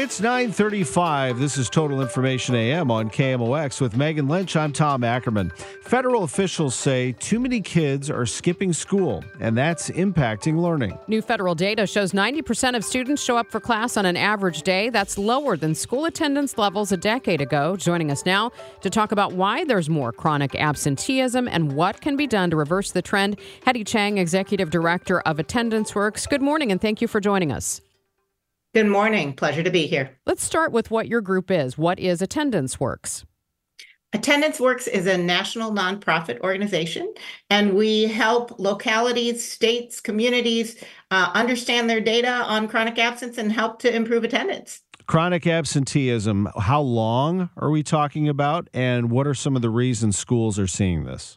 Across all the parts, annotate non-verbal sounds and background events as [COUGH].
It's 935. This is Total Information AM on KMOX with Megan Lynch. I'm Tom Ackerman. Federal officials say too many kids are skipping school, and that's impacting learning. New federal data shows 90% of students show up for class on an average day. That's lower than school attendance levels a decade ago. Joining us now to talk about why there's more chronic absenteeism and what can be done to reverse the trend, Hedy Chang, Executive Director of Attendance Works. Good morning, and thank you for joining us. Good morning. Pleasure to be here. Let's start with what your group is. What is Attendance Works? Attendance Works is a national nonprofit organization, and we help localities, states, communities uh, understand their data on chronic absence and help to improve attendance. Chronic absenteeism, how long are we talking about, and what are some of the reasons schools are seeing this?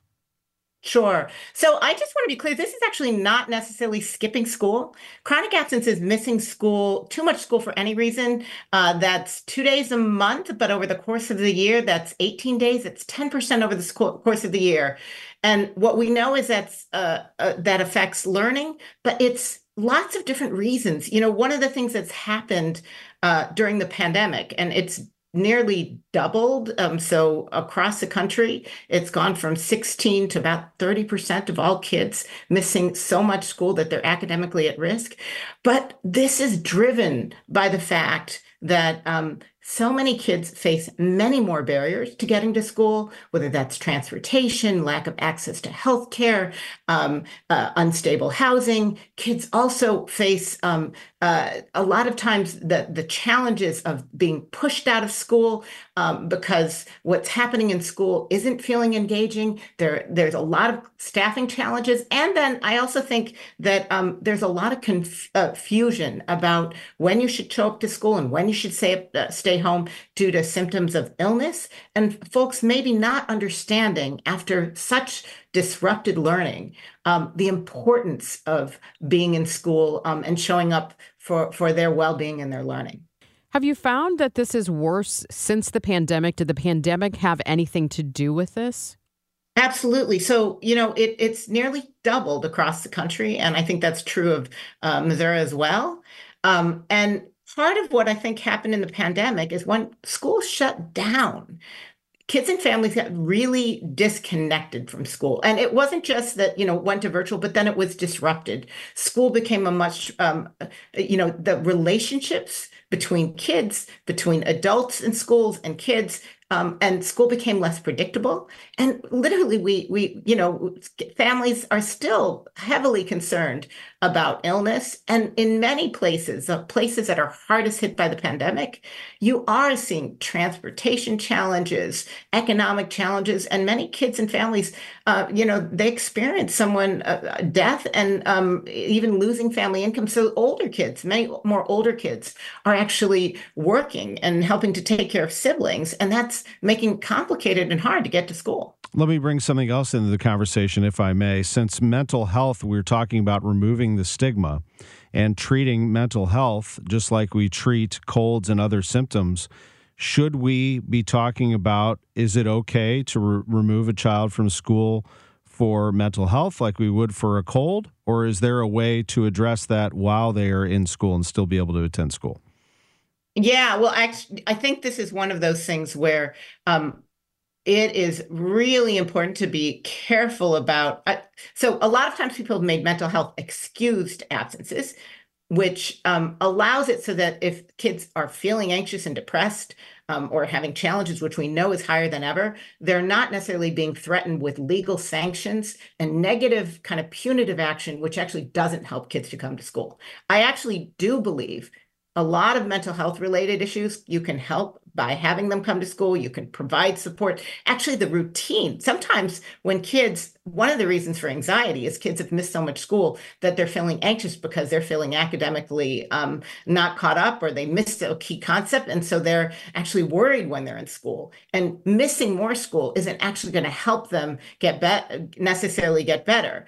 Sure. So I just want to be clear this is actually not necessarily skipping school. Chronic absence is missing school, too much school for any reason. Uh, that's two days a month, but over the course of the year, that's 18 days. It's 10% over the school, course of the year. And what we know is that's, uh, uh, that affects learning, but it's lots of different reasons. You know, one of the things that's happened uh, during the pandemic, and it's nearly doubled. Um, so across the country, it's gone from 16 to about 30% of all kids missing so much school that they're academically at risk. But this is driven by the fact that um, so many kids face many more barriers to getting to school, whether that's transportation, lack of access to healthcare, um, uh, unstable housing. Kids also face um, uh, a lot of times the, the challenges of being pushed out of school um, because what's happening in school isn't feeling engaging. There, there's a lot of staffing challenges. And then I also think that um, there's a lot of confusion uh, about when you should show up to school and when you should uh, stay home due to symptoms of illness. And folks maybe not understanding after such disrupted learning um, the importance of being in school um, and showing up for, for their well-being and their learning. Have you found that this is worse since the pandemic? Did the pandemic have anything to do with this? Absolutely. So, you know, it, it's nearly doubled across the country. And I think that's true of uh, Missouri as well. Um, and part of what I think happened in the pandemic is when schools shut down, kids and families got really disconnected from school. And it wasn't just that you know went to virtual but then it was disrupted. School became a much um, you know the relationships between kids between adults in schools and kids um, and school became less predictable. And literally we we you know families are still heavily concerned about illness. And in many places uh, places that are hardest hit by the pandemic you are seeing transportation challenges economic challenges and many kids and families uh, you know they experience someone uh, death and um, even losing family income. So older kids many more older kids are actually working and helping to take care of siblings. And that's making complicated and hard to get to school. Let me bring something else into the conversation, if I may. Since mental health, we're talking about removing the stigma and treating mental health just like we treat colds and other symptoms. Should we be talking about is it okay to re- remove a child from school for mental health like we would for a cold? Or is there a way to address that while they are in school and still be able to attend school? Yeah, well, actually, I think this is one of those things where um, it is really important to be careful about. So, a lot of times people have made mental health excused absences, which um, allows it so that if kids are feeling anxious and depressed um, or having challenges, which we know is higher than ever, they're not necessarily being threatened with legal sanctions and negative kind of punitive action, which actually doesn't help kids to come to school. I actually do believe a lot of mental health related issues. You can help by having them come to school. You can provide support. Actually the routine sometimes when kids one of the reasons for anxiety is kids have missed so much school that they're feeling anxious because they're feeling academically um, not caught up or they missed a key concept. And so they're actually worried when they're in school. And missing more school isn't actually going to help them get be- necessarily get better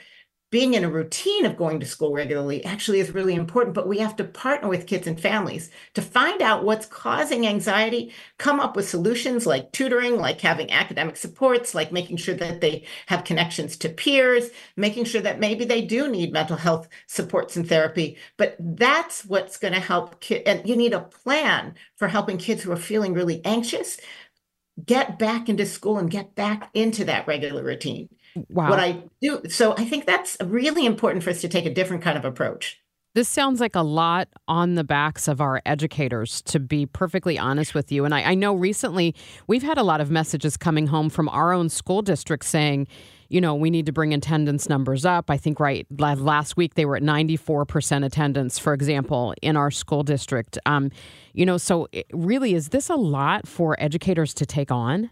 being in a routine of going to school regularly actually is really important, but we have to partner with kids and families to find out what's causing anxiety, come up with solutions like tutoring, like having academic supports, like making sure that they have connections to peers, making sure that maybe they do need mental health supports and therapy. But that's what's going to help kids. And you need a plan for helping kids who are feeling really anxious get back into school and get back into that regular routine. Wow. What I do. So I think that's really important for us to take a different kind of approach. This sounds like a lot on the backs of our educators, to be perfectly honest with you. And I, I, know recently we've had a lot of messages coming home from our own school district saying, you know, we need to bring attendance numbers up. I think right last week they were at 94% attendance, for example, in our school district. Um, you know, so really, is this a lot for educators to take on?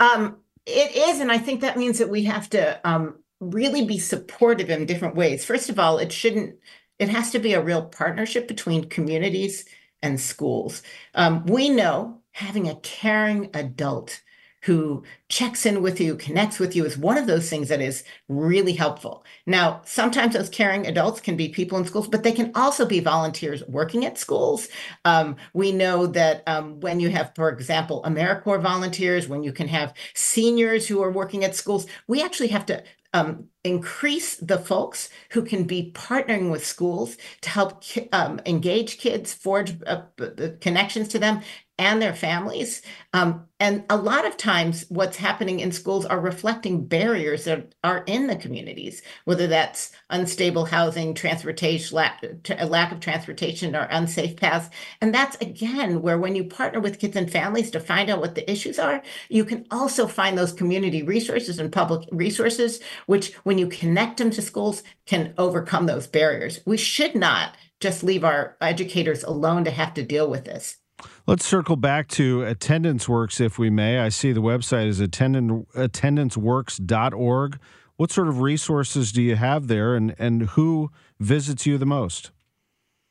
Um, it is, and I think that means that we have to um, really be supportive in different ways. First of all, it shouldn't. It has to be a real partnership between communities and schools. Um, we know having a caring adult who checks in with you, connects with you is one of those things that is really helpful. Now, sometimes those caring adults can be people in schools, but they can also be volunteers working at schools. Um, we know that um, when you have, for example, AmeriCorps volunteers, when you can have seniors who are working at schools, we actually have to um, increase the folks who can be partnering with schools to help um, engage kids, forge uh, connections to them, and their families. Um, and a lot of times, what's happening in schools are reflecting barriers that are in the communities, whether that's unstable housing, transportation, lack, lack of transportation, or unsafe paths. And that's again where, when you partner with kids and families to find out what the issues are, you can also find those community resources and public resources, which, when you connect them to schools, can overcome those barriers. We should not just leave our educators alone to have to deal with this. Let's circle back to Attendance Works, if we may. I see the website is attendant, attendanceworks.org. What sort of resources do you have there, and, and who visits you the most?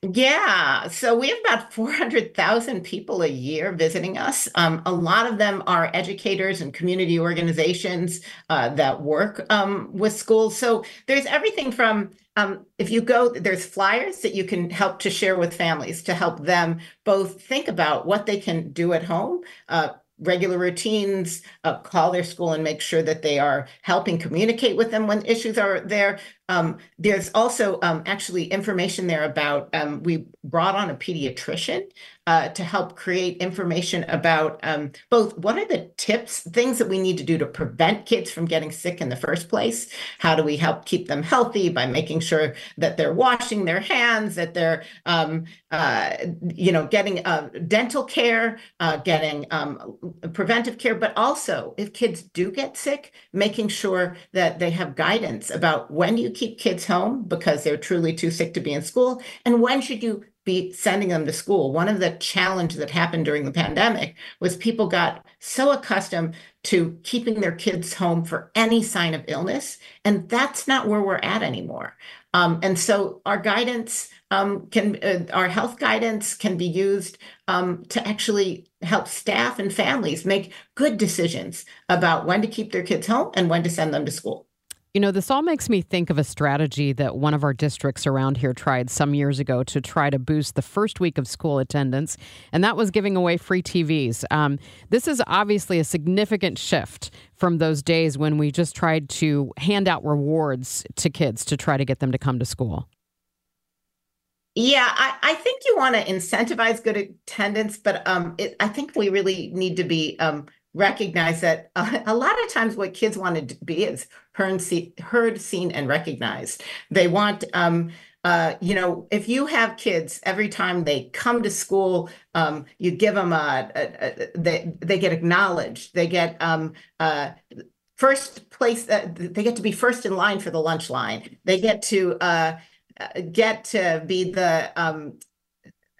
Yeah, so we have about 400,000 people a year visiting us. Um, a lot of them are educators and community organizations uh, that work um, with schools. So there's everything from um, if you go, there's flyers that you can help to share with families to help them both think about what they can do at home, uh, regular routines, uh, call their school and make sure that they are helping communicate with them when issues are there. Um, there's also um, actually information there about um, we brought on a pediatrician uh, to help create information about um, both what are the tips, things that we need to do to prevent kids from getting sick in the first place. How do we help keep them healthy by making sure that they're washing their hands, that they're um, uh, you know getting uh, dental care, uh, getting um, preventive care, but also if kids do get sick, making sure that they have guidance about when you keep kids home because they're truly too sick to be in school? And when should you be sending them to school? One of the challenges that happened during the pandemic was people got so accustomed to keeping their kids home for any sign of illness. And that's not where we're at anymore. Um, and so our guidance um, can, uh, our health guidance can be used um, to actually help staff and families make good decisions about when to keep their kids home and when to send them to school. You know, this all makes me think of a strategy that one of our districts around here tried some years ago to try to boost the first week of school attendance, and that was giving away free TVs. Um, this is obviously a significant shift from those days when we just tried to hand out rewards to kids to try to get them to come to school. Yeah, I, I think you want to incentivize good attendance, but um, it, I think we really need to be um, recognize that a, [LAUGHS] a lot of times what kids want to be is heard, see, heard seen, and recognized. They want, um, uh, you know, if you have kids, every time they come to school, um, you give them a, a, a, they they get acknowledged. They get um, uh, first place. Uh, they get to be first in line for the lunch line. They get to uh, get to be the um,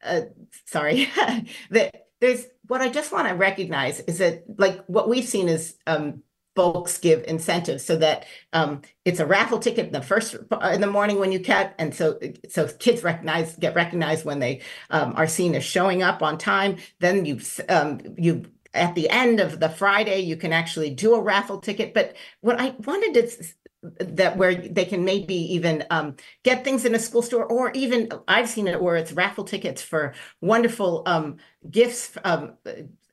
uh, sorry [LAUGHS] that there's what I just want to recognize is that like what we've seen is um, folks give incentives so that um, it's a raffle ticket in the first uh, in the morning when you cat, and so so kids recognize get recognized when they um, are seen as showing up on time. Then you um, you at the end of the Friday you can actually do a raffle ticket. But what I wanted to that where they can maybe even um, get things in a school store or even i've seen it where it's raffle tickets for wonderful um, gifts um,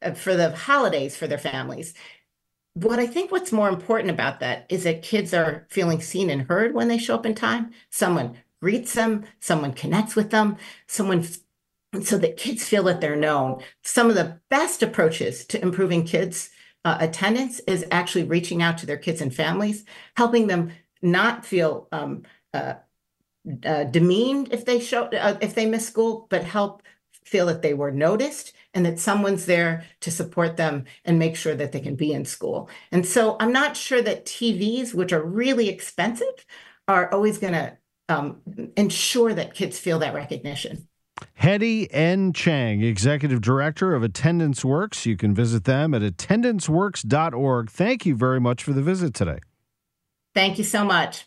uh, for the holidays for their families what i think what's more important about that is that kids are feeling seen and heard when they show up in time someone greets them someone connects with them someone so that kids feel that they're known some of the best approaches to improving kids uh, attendance is actually reaching out to their kids and families, helping them not feel um, uh, uh, demeaned if they show uh, if they miss school, but help feel that they were noticed and that someone's there to support them and make sure that they can be in school. And so I'm not sure that TVs, which are really expensive, are always going to um, ensure that kids feel that recognition. Hedy N. Chang, Executive Director of Attendance Works. You can visit them at attendanceworks.org. Thank you very much for the visit today. Thank you so much.